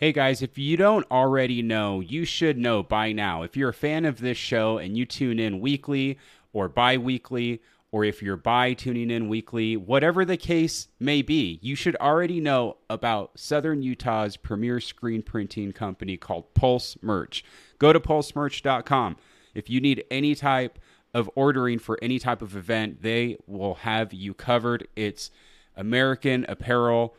Hey guys, if you don't already know, you should know by now. If you're a fan of this show and you tune in weekly or bi weekly, or if you're bi tuning in weekly, whatever the case may be, you should already know about Southern Utah's premier screen printing company called Pulse Merch. Go to pulsemerch.com. If you need any type of ordering for any type of event, they will have you covered. It's American apparel,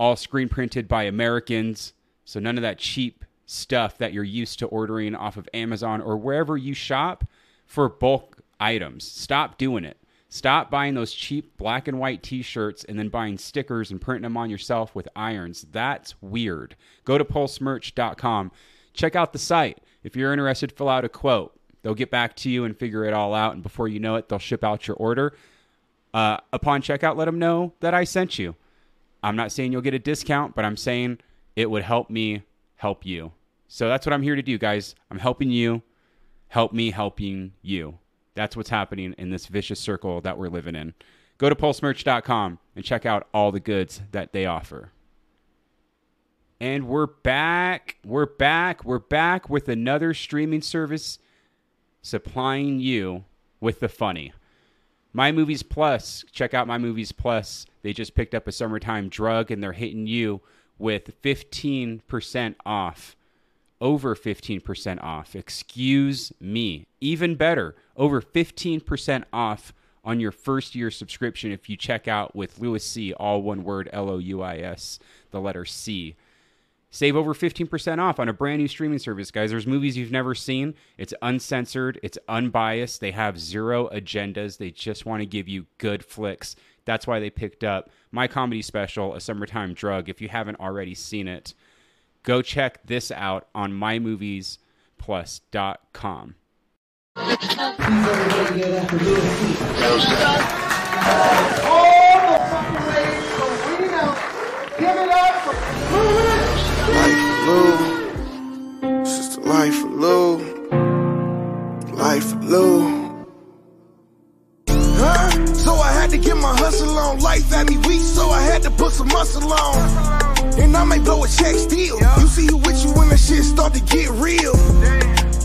all screen printed by Americans. So none of that cheap stuff that you're used to ordering off of Amazon or wherever you shop for bulk items. Stop doing it. Stop buying those cheap black and white t shirts and then buying stickers and printing them on yourself with irons. That's weird. Go to pulsemerch.com. Check out the site. If you're interested, fill out a quote. They'll get back to you and figure it all out. And before you know it, they'll ship out your order. Uh, upon checkout, let them know that I sent you. I'm not saying you'll get a discount, but I'm saying it would help me help you. So that's what I'm here to do, guys. I'm helping you, help me helping you. That's what's happening in this vicious circle that we're living in. Go to pulsemerch.com and check out all the goods that they offer. And we're back. We're back. We're back with another streaming service supplying you with the funny. My Movies Plus. Check out My Movies Plus. They just picked up a summertime drug and they're hitting you with 15% off. Over 15% off. Excuse me. Even better, over 15% off on your first year subscription if you check out with Louis C, all one word L O U I S, the letter C. Save over 15% off on a brand new streaming service, guys. There's movies you've never seen. It's uncensored, it's unbiased. They have zero agendas. They just want to give you good flicks. That's why they picked up my comedy special, A Summertime Drug. If you haven't already seen it, go check this out on mymoviesplus.com. Life of Lou. Life Lou. So I had to get my hustle on. Life had me weak, so I had to put some muscle on. And I may blow a check still. You see who with you when the shit start to get real.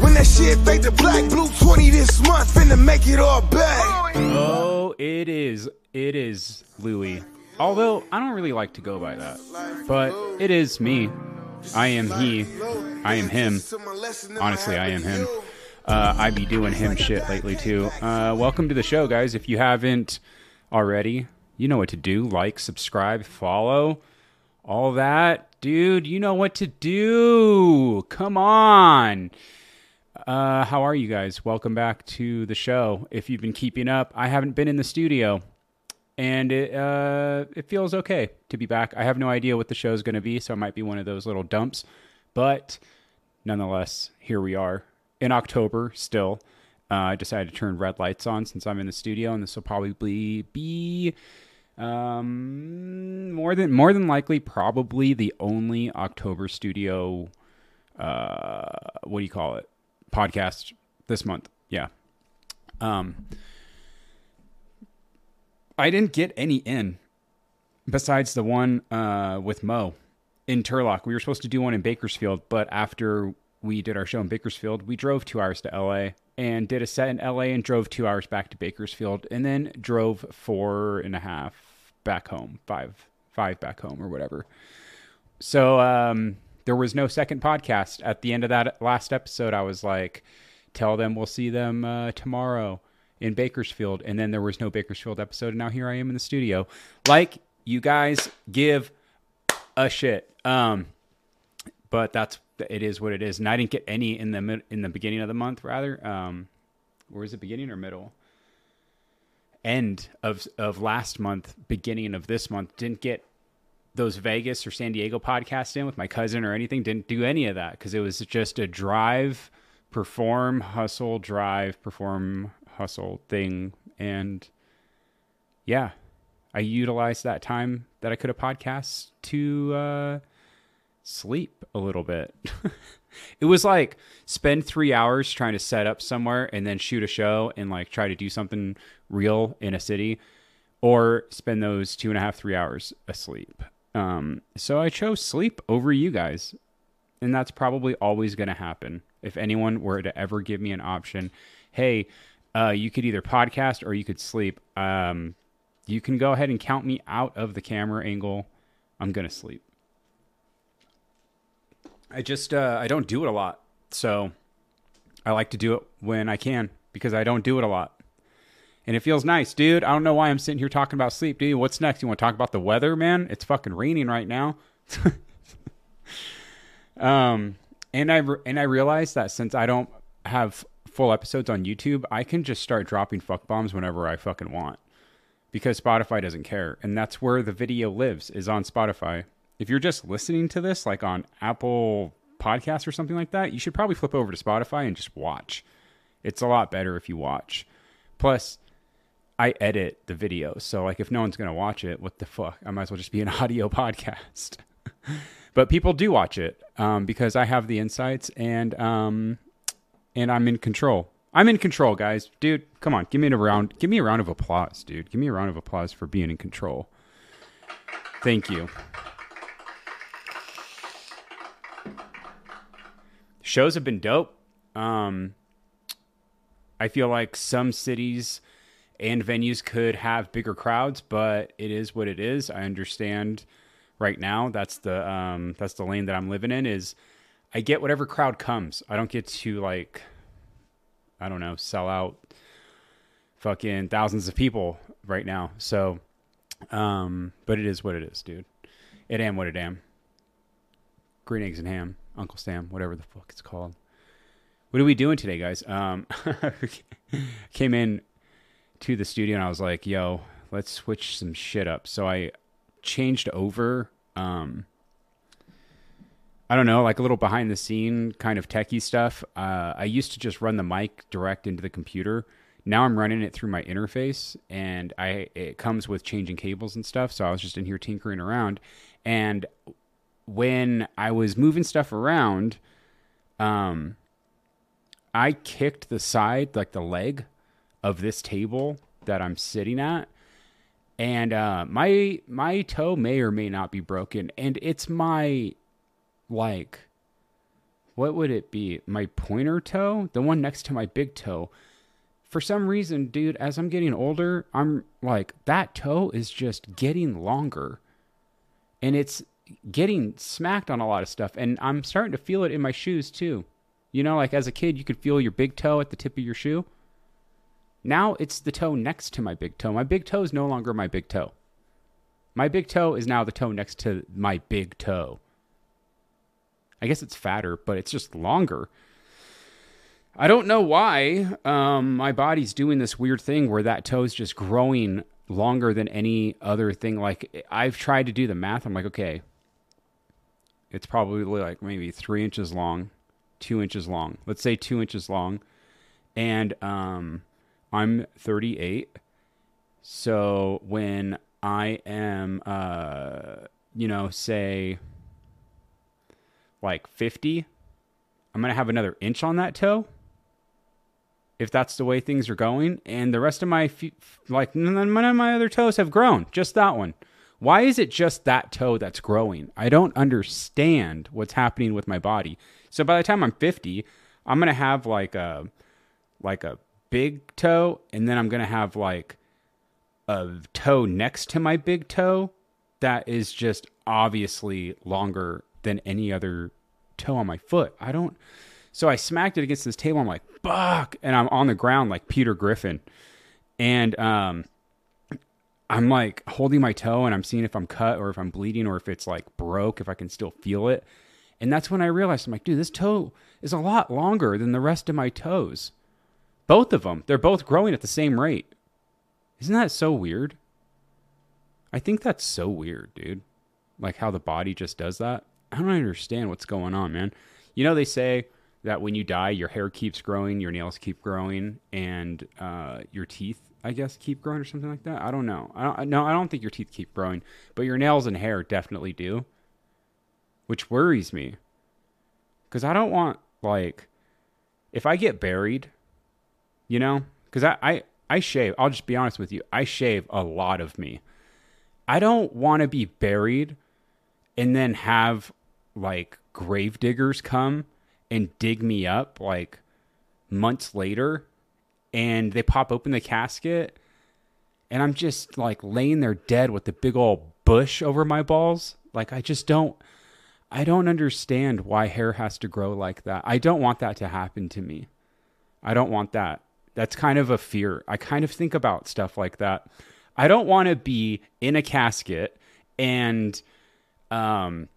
When that shit fade to black, blue 20 this month, finna make it all back. Oh, it is. It is Louis. Although I don't really like to go by that. But it is me. I am he. I am him. Honestly, I am him. Uh, I be doing him shit lately too. Uh, welcome to the show, guys. If you haven't already, you know what to do. Like, subscribe, follow, all that. Dude, you know what to do. Come on. Uh, how are you guys? Welcome back to the show. If you've been keeping up, I haven't been in the studio, and it uh, it feels okay to be back. I have no idea what the show's going to be, so it might be one of those little dumps, but nonetheless, here we are in October still. Uh, I decided to turn red lights on since I'm in the studio, and this will probably be um, more than more than likely probably the only October studio. Uh, what do you call it? Podcast this month. Yeah. Um, I didn't get any in besides the one uh, with Mo in Turlock. We were supposed to do one in Bakersfield, but after we did our show in Bakersfield, we drove two hours to LA and did a set in LA and drove two hours back to Bakersfield and then drove four and a half back home, five, five back home or whatever. So um, there was no second podcast. At the end of that last episode, I was like, tell them we'll see them uh, tomorrow in Bakersfield. And then there was no Bakersfield episode. And now here I am in the studio. Like, you guys give a shit. Um, but that's it is what it is. And I didn't get any in the in the beginning of the month, rather. Um, or is it beginning or middle? End of of last month, beginning of this month. Didn't get those Vegas or San Diego podcasts in with my cousin or anything. Didn't do any of that because it was just a drive, perform, hustle, drive, perform, hustle thing. And yeah, I utilized that time that I could have podcasts to uh, sleep a little bit. it was like spend three hours trying to set up somewhere and then shoot a show and like try to do something real in a city, or spend those two and a half, three hours asleep. Um, so I chose sleep over you guys. And that's probably always going to happen. If anyone were to ever give me an option, hey, uh, you could either podcast or you could sleep. Um, you can go ahead and count me out of the camera angle. I'm going to sleep. I just, uh, I don't do it a lot. So I like to do it when I can because I don't do it a lot. And it feels nice, dude. I don't know why I'm sitting here talking about sleep, dude. What's next? You want to talk about the weather, man? It's fucking raining right now. um, and I re- and I realized that since I don't have full episodes on YouTube, I can just start dropping fuck bombs whenever I fucking want because Spotify doesn't care, and that's where the video lives is on Spotify. If you're just listening to this like on Apple Podcasts or something like that, you should probably flip over to Spotify and just watch. It's a lot better if you watch. Plus, I edit the video, so like if no one's gonna watch it, what the fuck? I might as well just be an audio podcast. but people do watch it um, because I have the insights and um, and I'm in control. I'm in control, guys. Dude, come on, give me a round. Give me a round of applause, dude. Give me a round of applause for being in control. Thank you. Shows have been dope. Um, I feel like some cities and venues could have bigger crowds, but it is what it is. I understand right now. That's the um, that's the lane that I'm living in. Is I get whatever crowd comes. I don't get to like I don't know sell out fucking thousands of people right now. So, um, but it is what it is, dude. It am what it am. Green eggs and ham, Uncle Sam, whatever the fuck it's called. What are we doing today, guys? Um, came in to the studio and I was like, "Yo, let's switch some shit up." So I changed over. Um, I don't know, like a little behind the scene kind of techie stuff. Uh, I used to just run the mic direct into the computer. Now I'm running it through my interface, and I it comes with changing cables and stuff. So I was just in here tinkering around, and when I was moving stuff around, um, I kicked the side, like the leg, of this table that I'm sitting at, and uh, my my toe may or may not be broken, and it's my like what would it be? My pointer toe, the one next to my big toe. For some reason, dude, as I'm getting older, I'm like that toe is just getting longer. And it's getting smacked on a lot of stuff and I'm starting to feel it in my shoes too. You know, like as a kid you could feel your big toe at the tip of your shoe. Now it's the toe next to my big toe. My big toe is no longer my big toe. My big toe is now the toe next to my big toe. I guess it's fatter, but it's just longer. I don't know why um, my body's doing this weird thing where that toe's just growing longer than any other thing. Like I've tried to do the math. I'm like, okay, it's probably like maybe three inches long, two inches long. Let's say two inches long, and um, I'm 38. So when I am, uh, you know, say like 50, I'm going to have another inch on that toe. If that's the way things are going, and the rest of my like none of my other toes have grown, just that one. Why is it just that toe that's growing? I don't understand what's happening with my body. So by the time I'm 50, I'm going to have like a like a big toe and then I'm going to have like a toe next to my big toe that is just obviously longer than any other toe on my foot. I don't. So I smacked it against this table. I'm like, fuck. And I'm on the ground like Peter Griffin. And um, I'm like holding my toe and I'm seeing if I'm cut or if I'm bleeding or if it's like broke, if I can still feel it. And that's when I realized I'm like, dude, this toe is a lot longer than the rest of my toes. Both of them. They're both growing at the same rate. Isn't that so weird? I think that's so weird, dude. Like how the body just does that. I don't understand what's going on, man. You know, they say that when you die, your hair keeps growing, your nails keep growing, and uh, your teeth, I guess, keep growing or something like that. I don't know. I don't, no, I don't think your teeth keep growing, but your nails and hair definitely do, which worries me. Because I don't want, like, if I get buried, you know, because I, I, I shave, I'll just be honest with you, I shave a lot of me. I don't want to be buried and then have like grave diggers come and dig me up like months later and they pop open the casket and I'm just like laying there dead with the big old bush over my balls. Like I just don't I don't understand why hair has to grow like that. I don't want that to happen to me. I don't want that. That's kind of a fear. I kind of think about stuff like that. I don't want to be in a casket and um,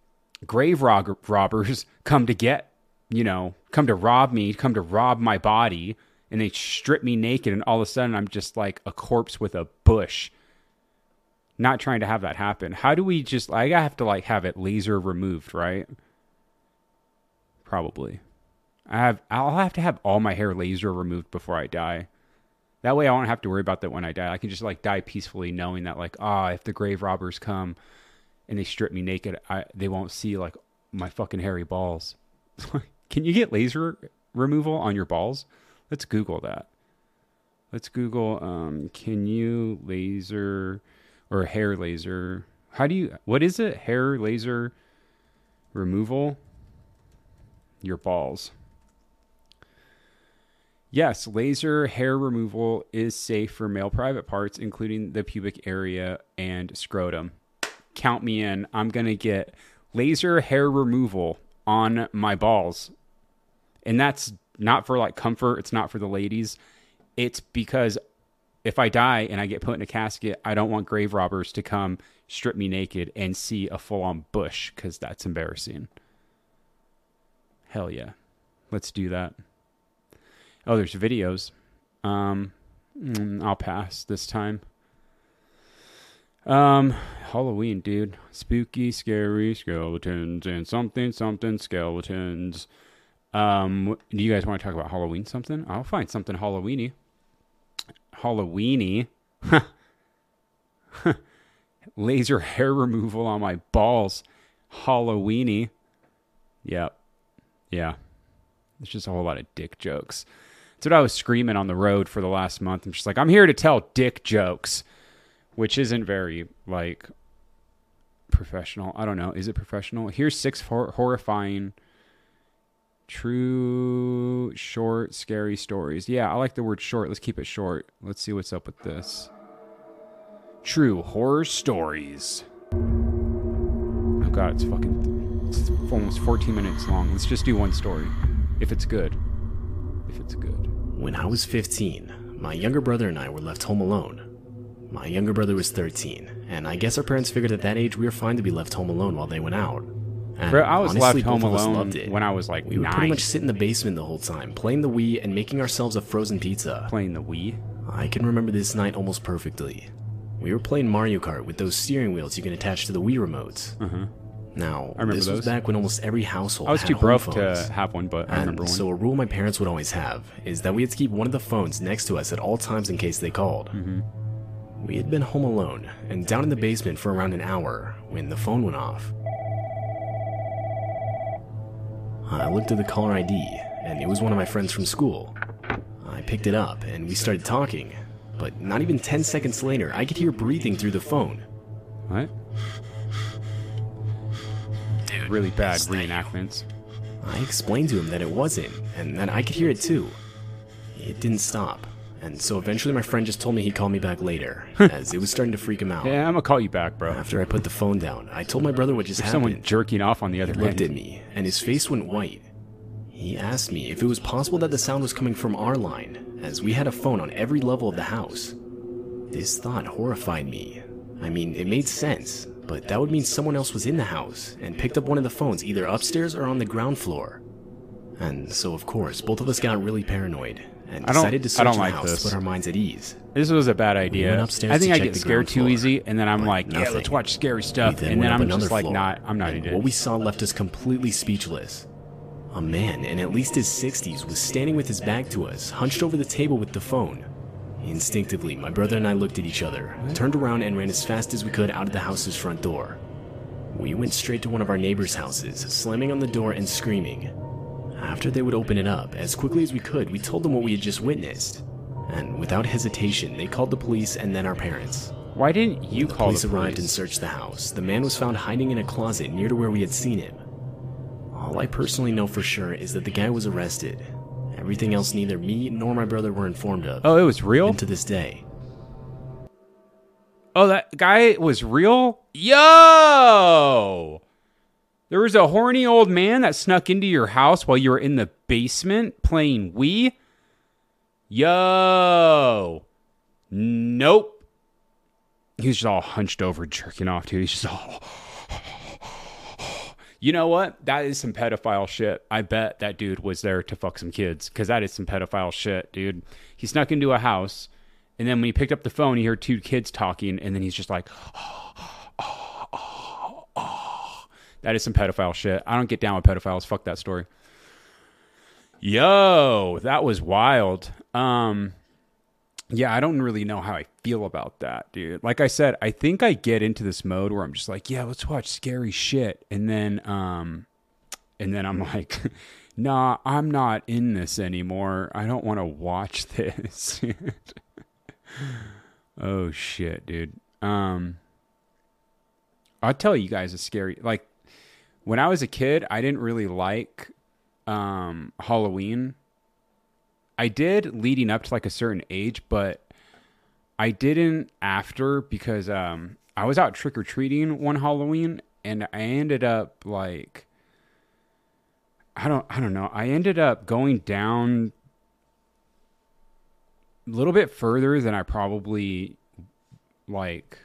grave rob- robbers come to get, you know, come to rob me, come to rob my body, and they strip me naked, and all of a sudden I'm just like a corpse with a bush. Not trying to have that happen. How do we just? I have to like have it laser removed, right? Probably. I have. I'll have to have all my hair laser removed before I die. That way, I won't have to worry about that when I die. I can just like die peacefully, knowing that like, ah, if the grave robbers come and they strip me naked, I they won't see like my fucking hairy balls. can you get laser removal on your balls? Let's Google that. Let's Google. Um, can you laser or hair laser? How do you? What is it? Hair laser removal. Your balls. Yes, laser hair removal is safe for male private parts, including the pubic area and scrotum. Count me in. I'm going to get laser hair removal on my balls. And that's not for like comfort, it's not for the ladies. It's because if I die and I get put in a casket, I don't want grave robbers to come strip me naked and see a full on bush because that's embarrassing. Hell yeah. Let's do that. Oh, there's videos. Um, mm, I'll pass this time. Um, Halloween, dude. Spooky, scary skeletons and something, something skeletons. Um, do you guys want to talk about Halloween something? I'll find something Halloweeny. Halloweeny. Laser hair removal on my balls. Halloweeny. Yep. Yeah. It's just a whole lot of dick jokes. That's what I was screaming on the road for the last month. I'm just like, I'm here to tell dick jokes, which isn't very like professional. I don't know. Is it professional? Here's six hor- horrifying, true, short, scary stories. Yeah, I like the word short. Let's keep it short. Let's see what's up with this. True horror stories. Oh god, it's fucking. It's almost 14 minutes long. Let's just do one story. If it's good. If it's good. When I was 15, my younger brother and I were left home alone. My younger brother was 13, and I guess our parents figured at that age we were fine to be left home alone while they went out. And Bro, I was honestly, left home both of us alone loved it. when I was like We would nine. pretty much sit in the basement the whole time, playing the Wii and making ourselves a frozen pizza. playing the Wii. I can remember this night almost perfectly. We were playing Mario Kart with those steering wheels you can attach to the Wii remotes. Now, Uh-huh. Now, remember this those. was back when almost every household I was had too broke phones. to have one, but I And remember one. so a rule my parents would always have is that we had to keep one of the phones next to us at all times in case they called. Mm-hmm. We had been home alone and down in the basement for around an hour when the phone went off. I looked at the caller ID and it was one of my friends from school. I picked it up and we started talking, but not even 10 seconds later, I could hear breathing through the phone. what? Dude, Really bad is that you? reenactments. I explained to him that it wasn't, and that I could hear it too. It didn't stop, and so eventually my friend just told me he'd call me back later, as it was starting to freak him out. Yeah, I'm gonna call you back, bro. After I put the phone down, I told my brother what just There's happened. someone jerking off on the other he looked end. at me, and his face went white. He asked me if it was possible that the sound was coming from our line, as we had a phone on every level of the house. This thought horrified me. I mean, it made sense, but that would mean someone else was in the house and picked up one of the phones either upstairs or on the ground floor. And so, of course, both of us got really paranoid and I don't- decided to I don't the like house this. to put our minds at ease. This was a bad idea. went upstairs I think to I check get the scared ground too floor, easy, and then I'm but like, yeah, let's watch scary stuff, We then and then went up I'm just like, floor, not. I'm not and idiot. What we saw left us completely speechless. A man in at least his 60s was standing with his back to us, hunched over the table with the phone. Instinctively, my brother and I looked at each other, turned around, and ran as fast as we could out of the house's front door. We went straight to one of our neighbors' houses, slamming on the door and screaming. After they would open it up, as quickly as we could, we told them what we had just witnessed. And without hesitation, they called the police and then our parents. Why didn't you The call police the arrived and searched the house. The man was found hiding in a closet near to where we had seen him. All I personally know for sure is that the guy was arrested. Everything else neither me nor my brother were informed of. Oh, it was real? And to this day. Oh, that guy was real? Yo! There was a horny old man that snuck into your house while you were in the basement playing Wii? Yo! Nope. He was just all hunched over, jerking off, too. He's just all. You know what? That is some pedophile shit. I bet that dude was there to fuck some kids because that is some pedophile shit, dude. He snuck into a house, and then when he picked up the phone, he heard two kids talking, and then he's just like. That is some pedophile shit. I don't get down with pedophiles. Fuck that story. Yo, that was wild. Um, yeah, I don't really know how I feel about that, dude. Like I said, I think I get into this mode where I'm just like, yeah, let's watch scary shit. And then um and then I'm like, nah, I'm not in this anymore. I don't want to watch this. oh shit, dude. Um I'll tell you guys a scary like when I was a kid, I didn't really like um Halloween I did leading up to like a certain age, but I didn't after because um I was out trick or treating one Halloween and I ended up like I don't I don't know. I ended up going down a little bit further than I probably like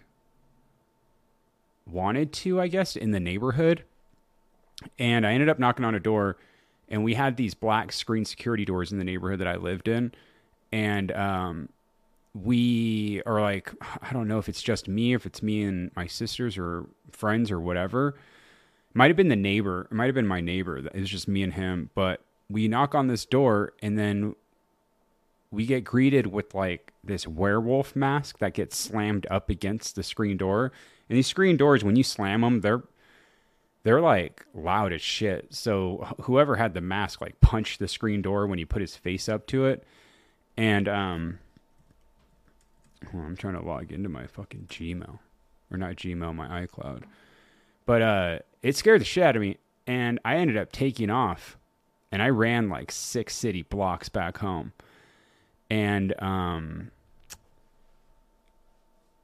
wanted to, I guess, in the neighborhood. And I ended up knocking on a door and we had these black screen security doors in the neighborhood that I lived in, and um, we are like, I don't know if it's just me, if it's me and my sisters or friends or whatever. Might have been the neighbor. It might have been my neighbor. It was just me and him. But we knock on this door, and then we get greeted with like this werewolf mask that gets slammed up against the screen door. And these screen doors, when you slam them, they're they're like loud as shit. So whoever had the mask like punched the screen door when he put his face up to it. And um I'm trying to log into my fucking Gmail. Or not Gmail, my iCloud. But uh it scared the shit out of me and I ended up taking off and I ran like six city blocks back home. And um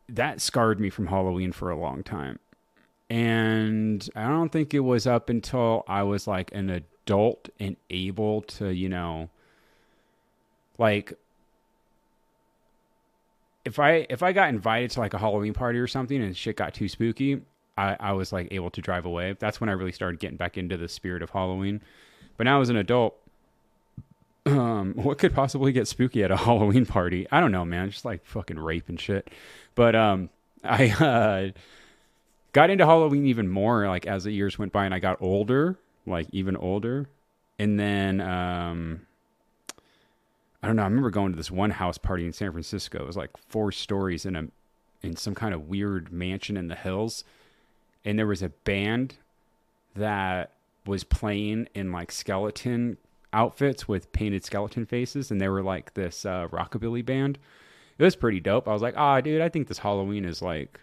that scarred me from Halloween for a long time and I don't think it was up until I was like an adult and able to, you know, like if I if I got invited to like a Halloween party or something and shit got too spooky, I, I was like able to drive away. That's when I really started getting back into the spirit of Halloween. But now as an adult, um, what could possibly get spooky at a Halloween party? I don't know, man. Just like fucking rape and shit. But um, I uh, got into Halloween even more like as the years went by and I got older, like even older. And then um I don't know, I remember going to this one house party in San Francisco. It was like four stories in a in some kind of weird mansion in the hills. And there was a band that was playing in like skeleton outfits with painted skeleton faces and they were like this uh, rockabilly band. It was pretty dope. I was like, "Ah, oh, dude, I think this Halloween is like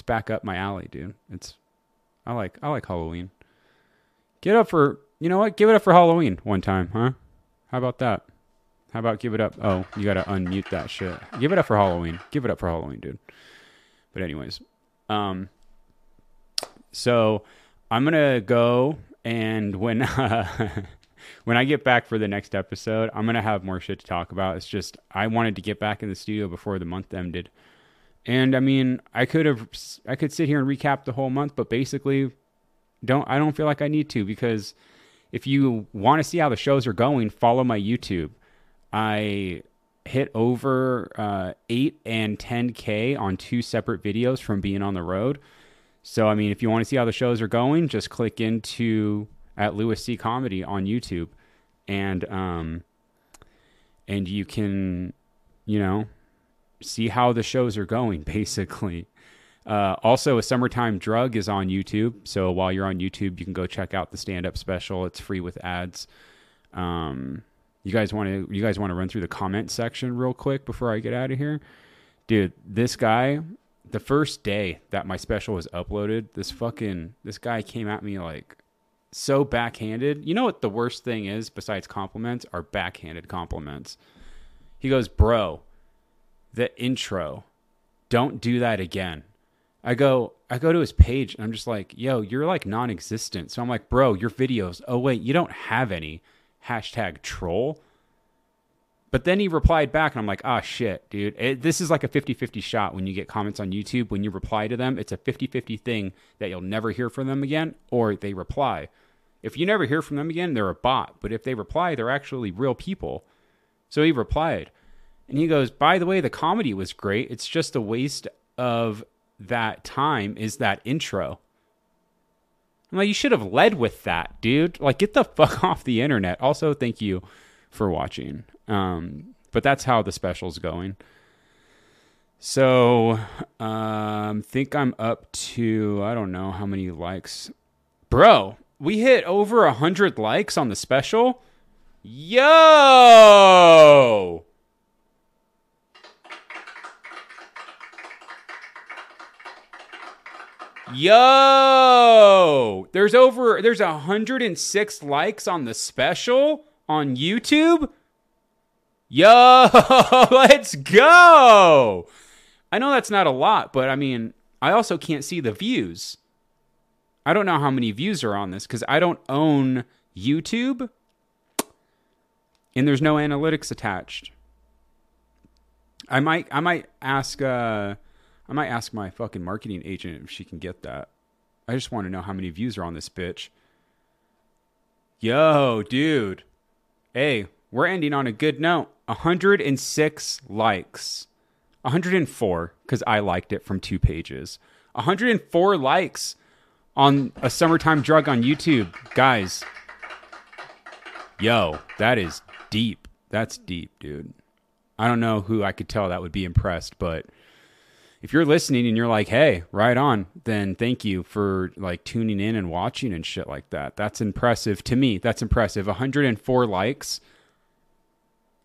it's back up my alley, dude. It's I like I like Halloween. Get up for you know what? Give it up for Halloween one time, huh? How about that? How about give it up? Oh, you gotta unmute that shit. Give it up for Halloween. Give it up for Halloween, dude. But anyways, um, so I'm gonna go and when uh, when I get back for the next episode, I'm gonna have more shit to talk about. It's just I wanted to get back in the studio before the month ended. And I mean, I could have I could sit here and recap the whole month, but basically don't I don't feel like I need to because if you want to see how the shows are going, follow my YouTube. I hit over uh, 8 and 10k on two separate videos from being on the road. So I mean, if you want to see how the shows are going, just click into at Louis C Comedy on YouTube and um and you can you know see how the shows are going, basically. Uh, also, a summertime drug is on YouTube. So while you're on YouTube, you can go check out the stand-up special. It's free with ads. Um, you guys want to you guys want to run through the comment section real quick before I get out of here, dude. This guy, the first day that my special was uploaded, this fucking this guy came at me like so backhanded. You know what the worst thing is besides compliments are backhanded compliments. He goes, "Bro, the intro. Don't do that again." I go, I go to his page and I'm just like, "Yo, you're like non-existent." So I'm like, "Bro, your videos. Oh wait, you don't have any." Hashtag troll. But then he replied back, and I'm like, ah, shit, dude. It, this is like a 50 50 shot when you get comments on YouTube. When you reply to them, it's a 50 50 thing that you'll never hear from them again, or they reply. If you never hear from them again, they're a bot. But if they reply, they're actually real people. So he replied. And he goes, by the way, the comedy was great. It's just a waste of that time, is that intro. I'm like, you should have led with that, dude. Like, get the fuck off the internet. Also, thank you for watching. Um, but that's how the special's going. So, um, think I'm up to I don't know how many likes, bro. We hit over a hundred likes on the special. Yo! Yo! There's over there's 106 likes on the special on YouTube. Yo, let's go. I know that's not a lot, but I mean, I also can't see the views. I don't know how many views are on this cuz I don't own YouTube and there's no analytics attached. I might I might ask uh I might ask my fucking marketing agent if she can get that. I just want to know how many views are on this bitch. Yo, dude. Hey, we're ending on a good note. 106 likes. 104 because I liked it from two pages. 104 likes on a summertime drug on YouTube. Guys, yo, that is deep. That's deep, dude. I don't know who I could tell that would be impressed, but if you're listening and you're like, hey, right on, then thank you for like tuning in and watching and shit like that. That's impressive to me. That's impressive. 104 likes.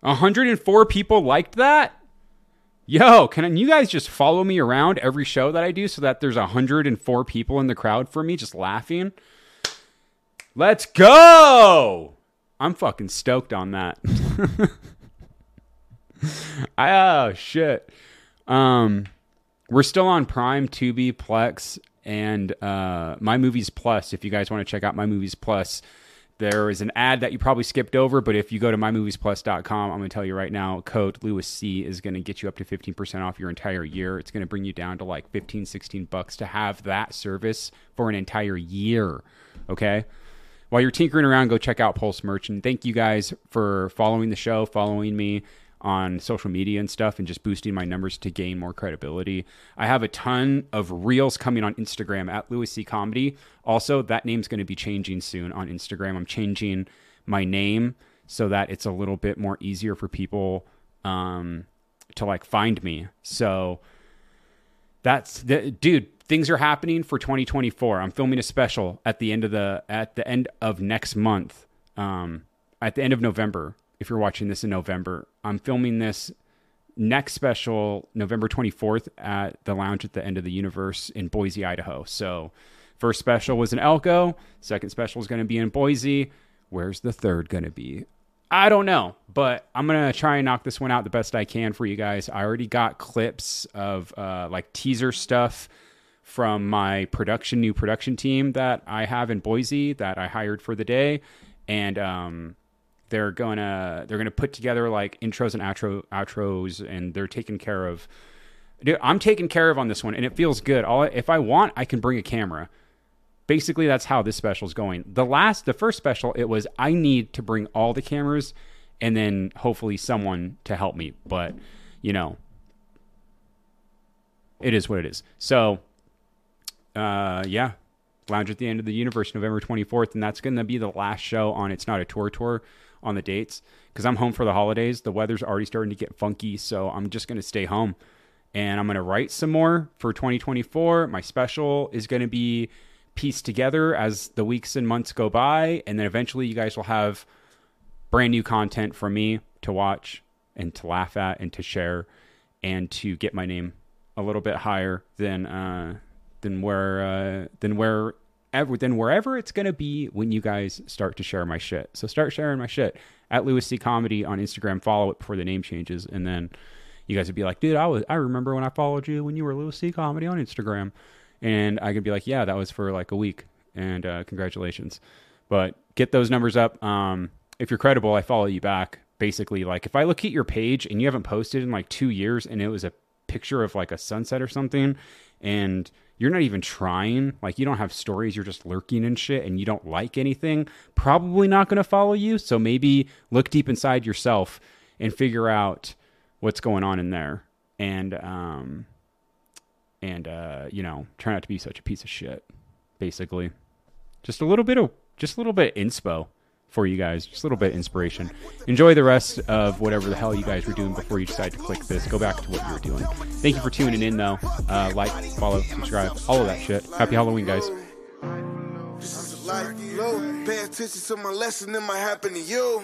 104 people liked that? Yo, can you guys just follow me around every show that I do so that there's 104 people in the crowd for me just laughing? Let's go! I'm fucking stoked on that. Oh shit. Um we're still on Prime, Tubi, Plex, and uh, My Movies Plus. If you guys want to check out My Movies Plus, there is an ad that you probably skipped over, but if you go to mymoviesplus.com, I'm going to tell you right now, code Louis C is going to get you up to 15% off your entire year. It's going to bring you down to like 15, 16 bucks to have that service for an entire year. Okay? While you're tinkering around, go check out Pulse Merch. And thank you guys for following the show, following me on social media and stuff and just boosting my numbers to gain more credibility. I have a ton of reels coming on Instagram at Louis C Comedy. Also, that name's going to be changing soon on Instagram. I'm changing my name so that it's a little bit more easier for people um, to like find me. So that's the dude. Things are happening for 2024. I'm filming a special at the end of the at the end of next month. Um, at the end of November if you're watching this in November. I'm filming this next special November 24th at the Lounge at the End of the Universe in Boise, Idaho. So, first special was in Elko, second special is going to be in Boise. Where's the third going to be? I don't know, but I'm going to try and knock this one out the best I can for you guys. I already got clips of uh, like teaser stuff from my production new production team that I have in Boise that I hired for the day and um they're gonna they're gonna put together like intros and outro outros, and they're taking care of. Dude, I'm taken care of on this one, and it feels good. All if I want, I can bring a camera. Basically, that's how this special is going. The last, the first special, it was I need to bring all the cameras, and then hopefully someone to help me. But you know, it is what it is. So, uh, yeah, Lounge at the End of the Universe, November 24th, and that's going to be the last show on It's Not a Tour Tour on the dates because I'm home for the holidays. The weather's already starting to get funky, so I'm just going to stay home and I'm going to write some more for 2024. My special is going to be pieced together as the weeks and months go by, and then eventually you guys will have brand new content from me to watch and to laugh at and to share and to get my name a little bit higher than uh, than where uh, than where ever then wherever it's gonna be when you guys start to share my shit. So start sharing my shit at Louis C Comedy on Instagram. Follow it before the name changes, and then you guys would be like, dude, I was I remember when I followed you when you were Louis C Comedy on Instagram, and I could be like, yeah, that was for like a week, and uh, congratulations. But get those numbers up. Um, if you're credible, I follow you back. Basically, like if I look at your page and you haven't posted in like two years, and it was a picture of like a sunset or something, and you're not even trying, like you don't have stories, you're just lurking and shit, and you don't like anything, probably not going to follow you. So maybe look deep inside yourself and figure out what's going on in there, and um, and uh, you know, try not to be such a piece of shit. Basically, just a little bit of just a little bit of inspo for you guys, just a little bit of inspiration. Enjoy the rest of whatever the hell you guys were doing before you decide to click this. Go back to what you were doing. Thank you for tuning in, though. Uh, like, follow, subscribe, all of that shit. Happy Halloween, guys. Life, low. Pay attention to my lesson, it might happen to you.